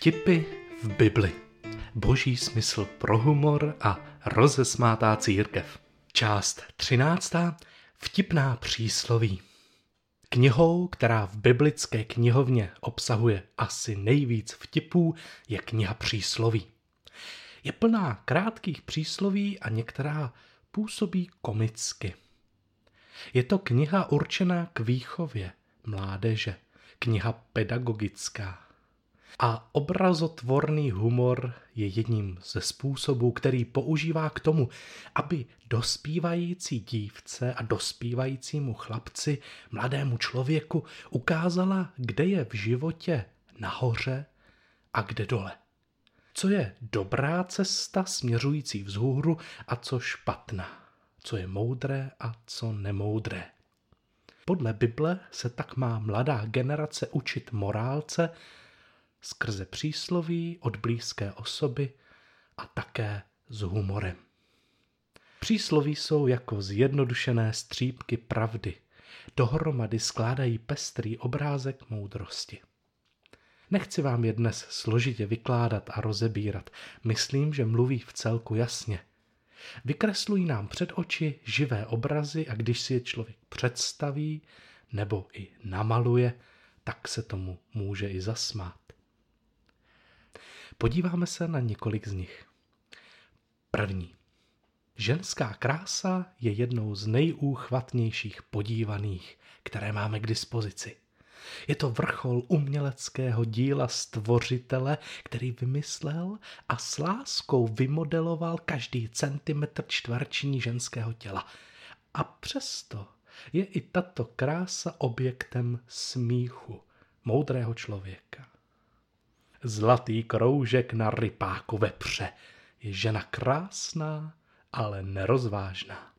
Vtipy v Bibli. Boží smysl pro humor a rozesmátá církev. Část 13. Vtipná přísloví. Knihou, která v biblické knihovně obsahuje asi nejvíc vtipů, je kniha přísloví. Je plná krátkých přísloví a některá působí komicky. Je to kniha určená k výchově mládeže, kniha pedagogická. A obrazotvorný humor je jedním ze způsobů, který používá k tomu, aby dospívající dívce a dospívajícímu chlapci, mladému člověku, ukázala, kde je v životě nahoře a kde dole. Co je dobrá cesta směřující vzhůru a co špatná. Co je moudré a co nemoudré. Podle Bible se tak má mladá generace učit morálce, skrze přísloví od blízké osoby a také s humorem. Přísloví jsou jako zjednodušené střípky pravdy. Dohromady skládají pestrý obrázek moudrosti. Nechci vám je dnes složitě vykládat a rozebírat. Myslím, že mluví v celku jasně. Vykreslují nám před oči živé obrazy a když si je člověk představí nebo i namaluje, tak se tomu může i zasmát. Podíváme se na několik z nich. První. Ženská krása je jednou z nejúchvatnějších podívaných, které máme k dispozici. Je to vrchol uměleckého díla stvořitele, který vymyslel a s láskou vymodeloval každý centimetr čtverční ženského těla. A přesto je i tato krása objektem smíchu moudrého člověka. Zlatý kroužek na rypáku vepře je žena krásná, ale nerozvážná.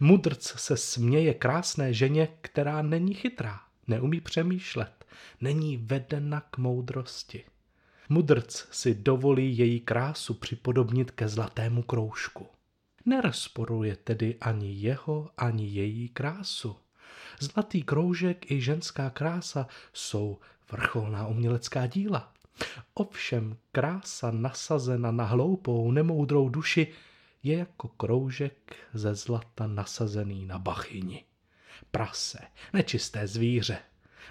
Mudrc se směje krásné ženě, která není chytrá, neumí přemýšlet, není vedena k moudrosti. Mudrc si dovolí její krásu připodobnit ke zlatému kroužku. Nerozporuje tedy ani jeho, ani její krásu. Zlatý kroužek i ženská krása jsou vrcholná umělecká díla. Ovšem krása nasazena na hloupou, nemoudrou duši je jako kroužek ze zlata nasazený na bachyni. Prase, nečisté zvíře.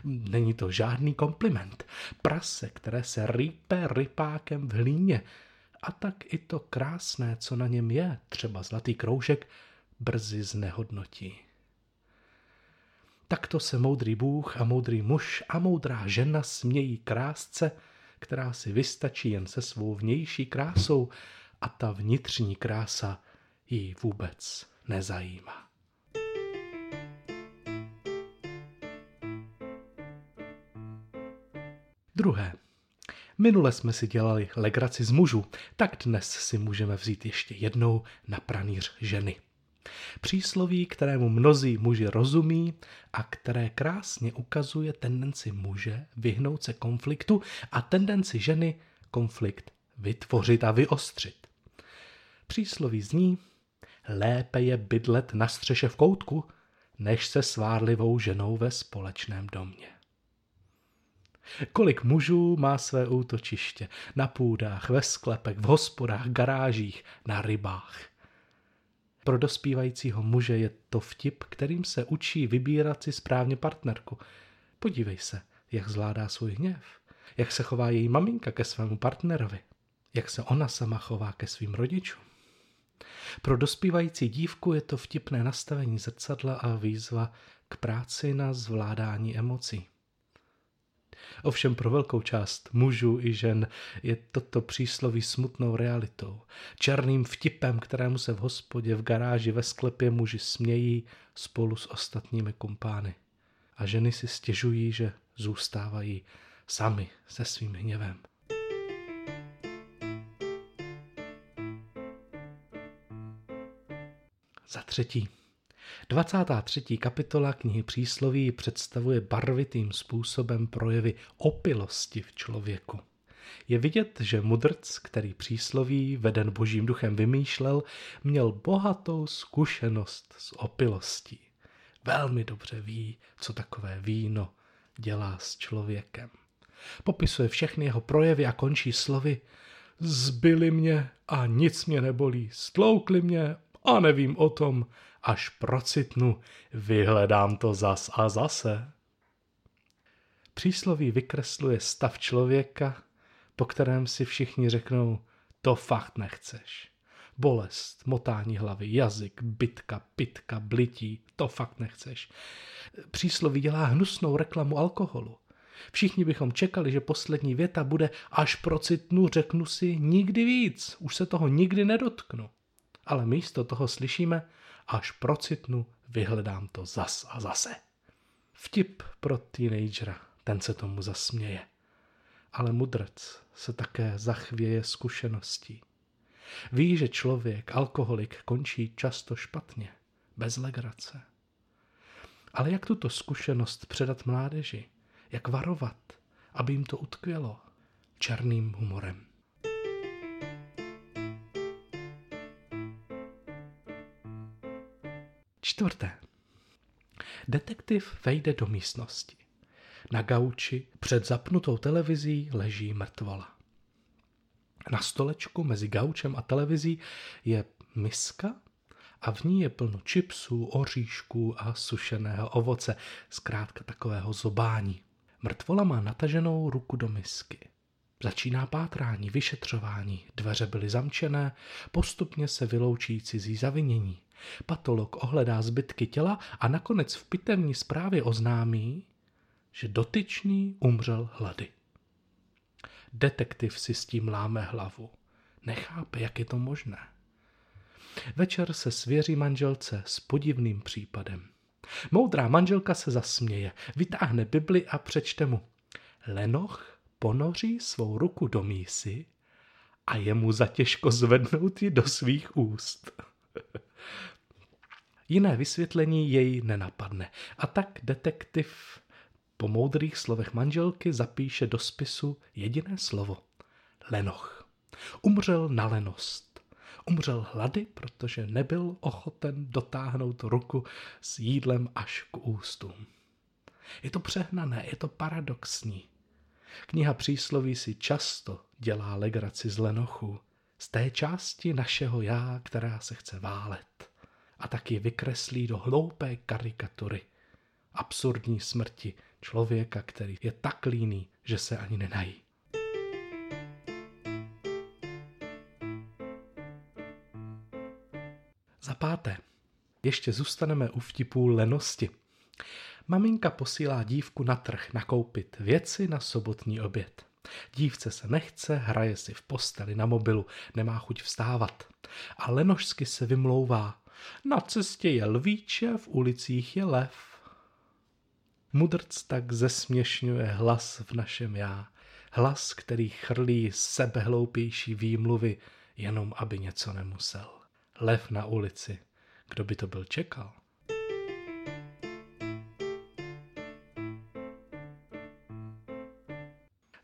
Není to žádný kompliment. Prase, které se rýpe rypákem v hlíně. A tak i to krásné, co na něm je, třeba zlatý kroužek, brzy znehodnotí. Takto se moudrý Bůh a moudrý muž a moudrá žena smějí krásce, která si vystačí jen se svou vnější krásou a ta vnitřní krása jí vůbec nezajímá. Druhé. Minule jsme si dělali legraci z mužů, tak dnes si můžeme vzít ještě jednou na pranýř ženy. Přísloví, kterému mnozí muži rozumí a které krásně ukazuje tendenci muže vyhnout se konfliktu a tendenci ženy konflikt vytvořit a vyostřit. Přísloví zní, lépe je bydlet na střeše v koutku, než se svárlivou ženou ve společném domě. Kolik mužů má své útočiště na půdách, ve sklepech, v hospodách, garážích, na rybách. Pro dospívajícího muže je to vtip, kterým se učí vybírat si správně partnerku. Podívej se, jak zvládá svůj hněv, jak se chová její maminka ke svému partnerovi, jak se ona sama chová ke svým rodičům. Pro dospívající dívku je to vtipné nastavení zrcadla a výzva k práci na zvládání emocí. Ovšem pro velkou část mužů i žen je toto přísloví smutnou realitou. Černým vtipem, kterému se v hospodě, v garáži, ve sklepě muži smějí spolu s ostatními kumpány. A ženy si stěžují, že zůstávají sami se svým hněvem. Za třetí. 23. kapitola knihy Přísloví představuje barvitým způsobem projevy opilosti v člověku. Je vidět, že mudrc, který přísloví veden božím duchem vymýšlel, měl bohatou zkušenost s opilostí. Velmi dobře ví, co takové víno dělá s člověkem. Popisuje všechny jeho projevy a končí slovy Zbyli mě a nic mě nebolí, stloukli mě a nevím o tom, až procitnu, vyhledám to zas a zase. Přísloví vykresluje stav člověka, po kterém si všichni řeknou, to fakt nechceš. Bolest, motání hlavy, jazyk, bitka, pitka, blití, to fakt nechceš. Přísloví dělá hnusnou reklamu alkoholu. Všichni bychom čekali, že poslední věta bude až procitnu, řeknu si nikdy víc, už se toho nikdy nedotknu. Ale místo toho slyšíme, až procitnu, vyhledám to zas a zase. Vtip pro teenagera, ten se tomu zasměje. Ale mudrc se také zachvěje zkušeností. Ví, že člověk, alkoholik, končí často špatně, bez legrace. Ale jak tuto zkušenost předat mládeži? Jak varovat, aby jim to utkvělo? Černým humorem. Čtvrté. Detektiv vejde do místnosti. Na gauči před zapnutou televizí leží mrtvola. Na stolečku mezi gaučem a televizí je miska a v ní je plno čipsů, oříšků a sušeného ovoce, zkrátka takového zobání. Mrtvola má nataženou ruku do misky. Začíná pátrání, vyšetřování, dveře byly zamčené, postupně se vyloučí cizí zavinění. Patolog ohledá zbytky těla a nakonec v pitevní zprávě oznámí, že dotyčný umřel hlady. Detektiv si s tím láme hlavu. Nechápe, jak je to možné. Večer se svěří manželce s podivným případem. Moudrá manželka se zasměje, vytáhne Bibli a přečte mu. Lenoch ponoří svou ruku do mísy a je mu zatěžko zvednout ji do svých úst. Jiné vysvětlení jej nenapadne. A tak detektiv po moudrých slovech manželky zapíše do spisu jediné slovo. Lenoch. Umřel na lenost. Umřel hlady, protože nebyl ochoten dotáhnout ruku s jídlem až k ústům. Je to přehnané, je to paradoxní. Kniha přísloví si často dělá legraci z lenochu, z té části našeho já, která se chce válet. A tak je vykreslí do hloupé karikatury, absurdní smrti, člověka, který je tak líný, že se ani nenají. Za páté, ještě zůstaneme u vtipů lenosti. Maminka posílá dívku na trh nakoupit věci na sobotní oběd. Dívce se nechce, hraje si v posteli na mobilu, nemá chuť vstávat. A lenožsky se vymlouvá. Na cestě je lvíče, v ulicích je lev. Mudrc tak zesměšňuje hlas v našem já. Hlas, který chrlí sebehloupější výmluvy, jenom aby něco nemusel. Lev na ulici. Kdo by to byl čekal?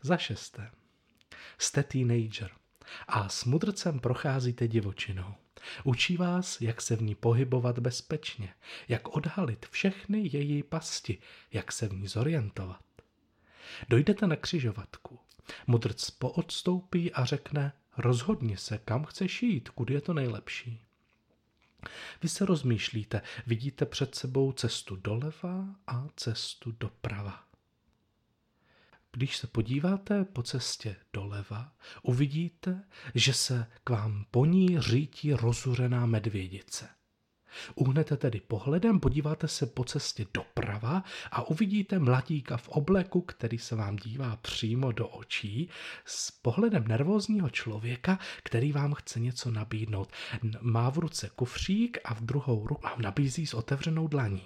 Za šesté. Jste teenager a s mudrcem procházíte divočinou. Učí vás, jak se v ní pohybovat bezpečně, jak odhalit všechny její pasti, jak se v ní zorientovat. Dojdete na křižovatku. Mudrc poodstoupí a řekne, rozhodni se, kam chceš jít, kudy je to nejlepší. Vy se rozmýšlíte, vidíte před sebou cestu doleva a cestu doprava. Když se podíváte po cestě doleva, uvidíte, že se k vám po ní řítí rozuřená medvědice. Uhnete tedy pohledem, podíváte se po cestě doprava a uvidíte mladíka v obleku, který se vám dívá přímo do očí s pohledem nervózního člověka, který vám chce něco nabídnout. Má v ruce kufřík a v druhou ruku vám nabízí s otevřenou dlaní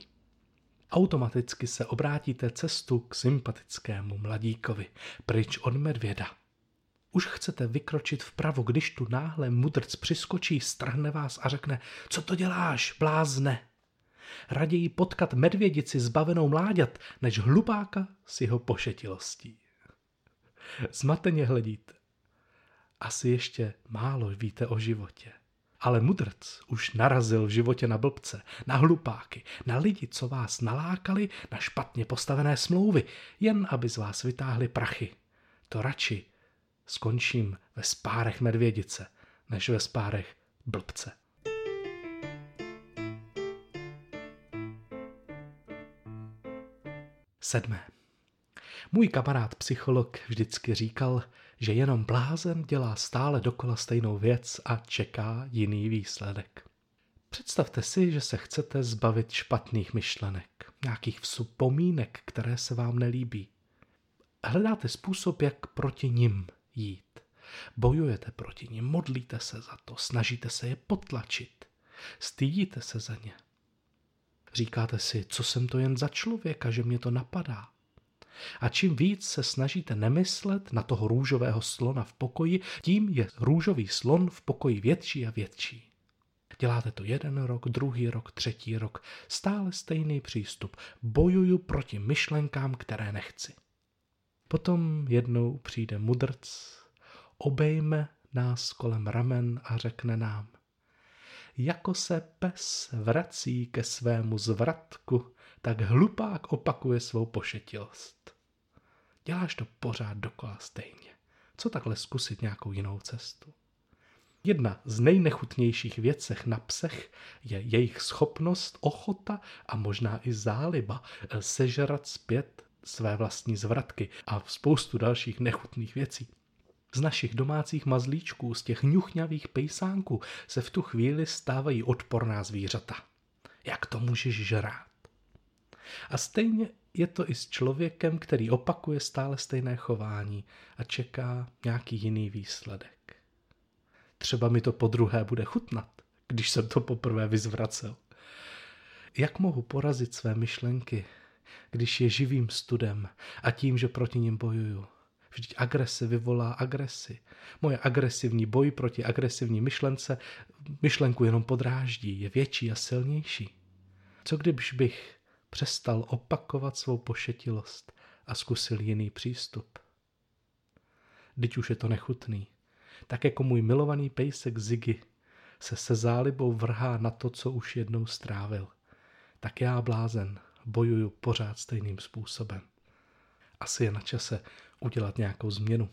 automaticky se obrátíte cestu k sympatickému mladíkovi, pryč od medvěda. Už chcete vykročit vpravo, když tu náhle mudrc přiskočí, strhne vás a řekne, co to děláš, blázne. Raději potkat medvědici zbavenou mláďat, než hlupáka s jeho pošetilostí. Zmateně hledíte. Asi ještě málo víte o životě. Ale mudrc už narazil v životě na blbce, na hlupáky, na lidi, co vás nalákali na špatně postavené smlouvy, jen aby z vás vytáhli prachy. To radši skončím ve spárech medvědice, než ve spárech blbce. Sedmé. Můj kamarád psycholog vždycky říkal, že jenom blázen dělá stále dokola stejnou věc a čeká jiný výsledek. Představte si, že se chcete zbavit špatných myšlenek, nějakých vzpomínek, které se vám nelíbí. Hledáte způsob, jak proti nim jít. Bojujete proti nim, modlíte se za to, snažíte se je potlačit. Stydíte se za ně. Říkáte si, co jsem to jen za člověka, že mě to napadá. A čím víc se snažíte nemyslet na toho růžového slona v pokoji, tím je růžový slon v pokoji větší a větší. Děláte to jeden rok, druhý rok, třetí rok, stále stejný přístup. Bojuju proti myšlenkám, které nechci. Potom jednou přijde mudrc, obejme nás kolem ramen a řekne nám, jako se pes vrací ke svému zvratku, tak hlupák opakuje svou pošetilost. Děláš to pořád dokola stejně. Co takhle zkusit nějakou jinou cestu? Jedna z nejnechutnějších věcech na psech je jejich schopnost, ochota a možná i záliba sežrat zpět své vlastní zvratky a spoustu dalších nechutných věcí. Z našich domácích mazlíčků, z těch ňuchňavých pejsánků se v tu chvíli stávají odporná zvířata. Jak to můžeš žrát? A stejně je to i s člověkem, který opakuje stále stejné chování a čeká nějaký jiný výsledek. Třeba mi to po druhé bude chutnat, když jsem to poprvé vyzvracel. Jak mohu porazit své myšlenky, když je živým studem a tím, že proti ním bojuju? Vždyť agrese vyvolá agresi. Moje agresivní boj proti agresivní myšlence myšlenku jenom podráždí, je větší a silnější. Co když bych přestal opakovat svou pošetilost a zkusil jiný přístup? Teď už je to nechutný. Tak jako můj milovaný pejsek Ziggy se se zálibou vrhá na to, co už jednou strávil. Tak já, blázen, bojuju pořád stejným způsobem. Asi je na čase udělat nějakou změnu.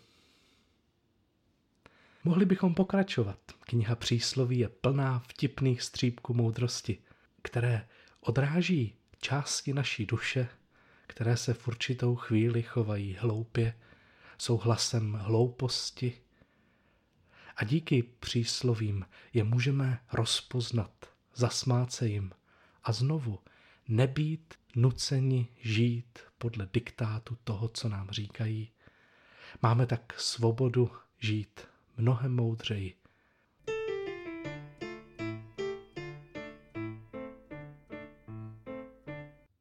Mohli bychom pokračovat. Kniha přísloví je plná vtipných střípků moudrosti, které odráží části naší duše, které se v určitou chvíli chovají hloupě, jsou hlasem hlouposti a díky příslovím je můžeme rozpoznat, zasmát se jim a znovu nebýt nuceni žít podle diktátu toho, co nám říkají. Máme tak svobodu žít mnohem moudřeji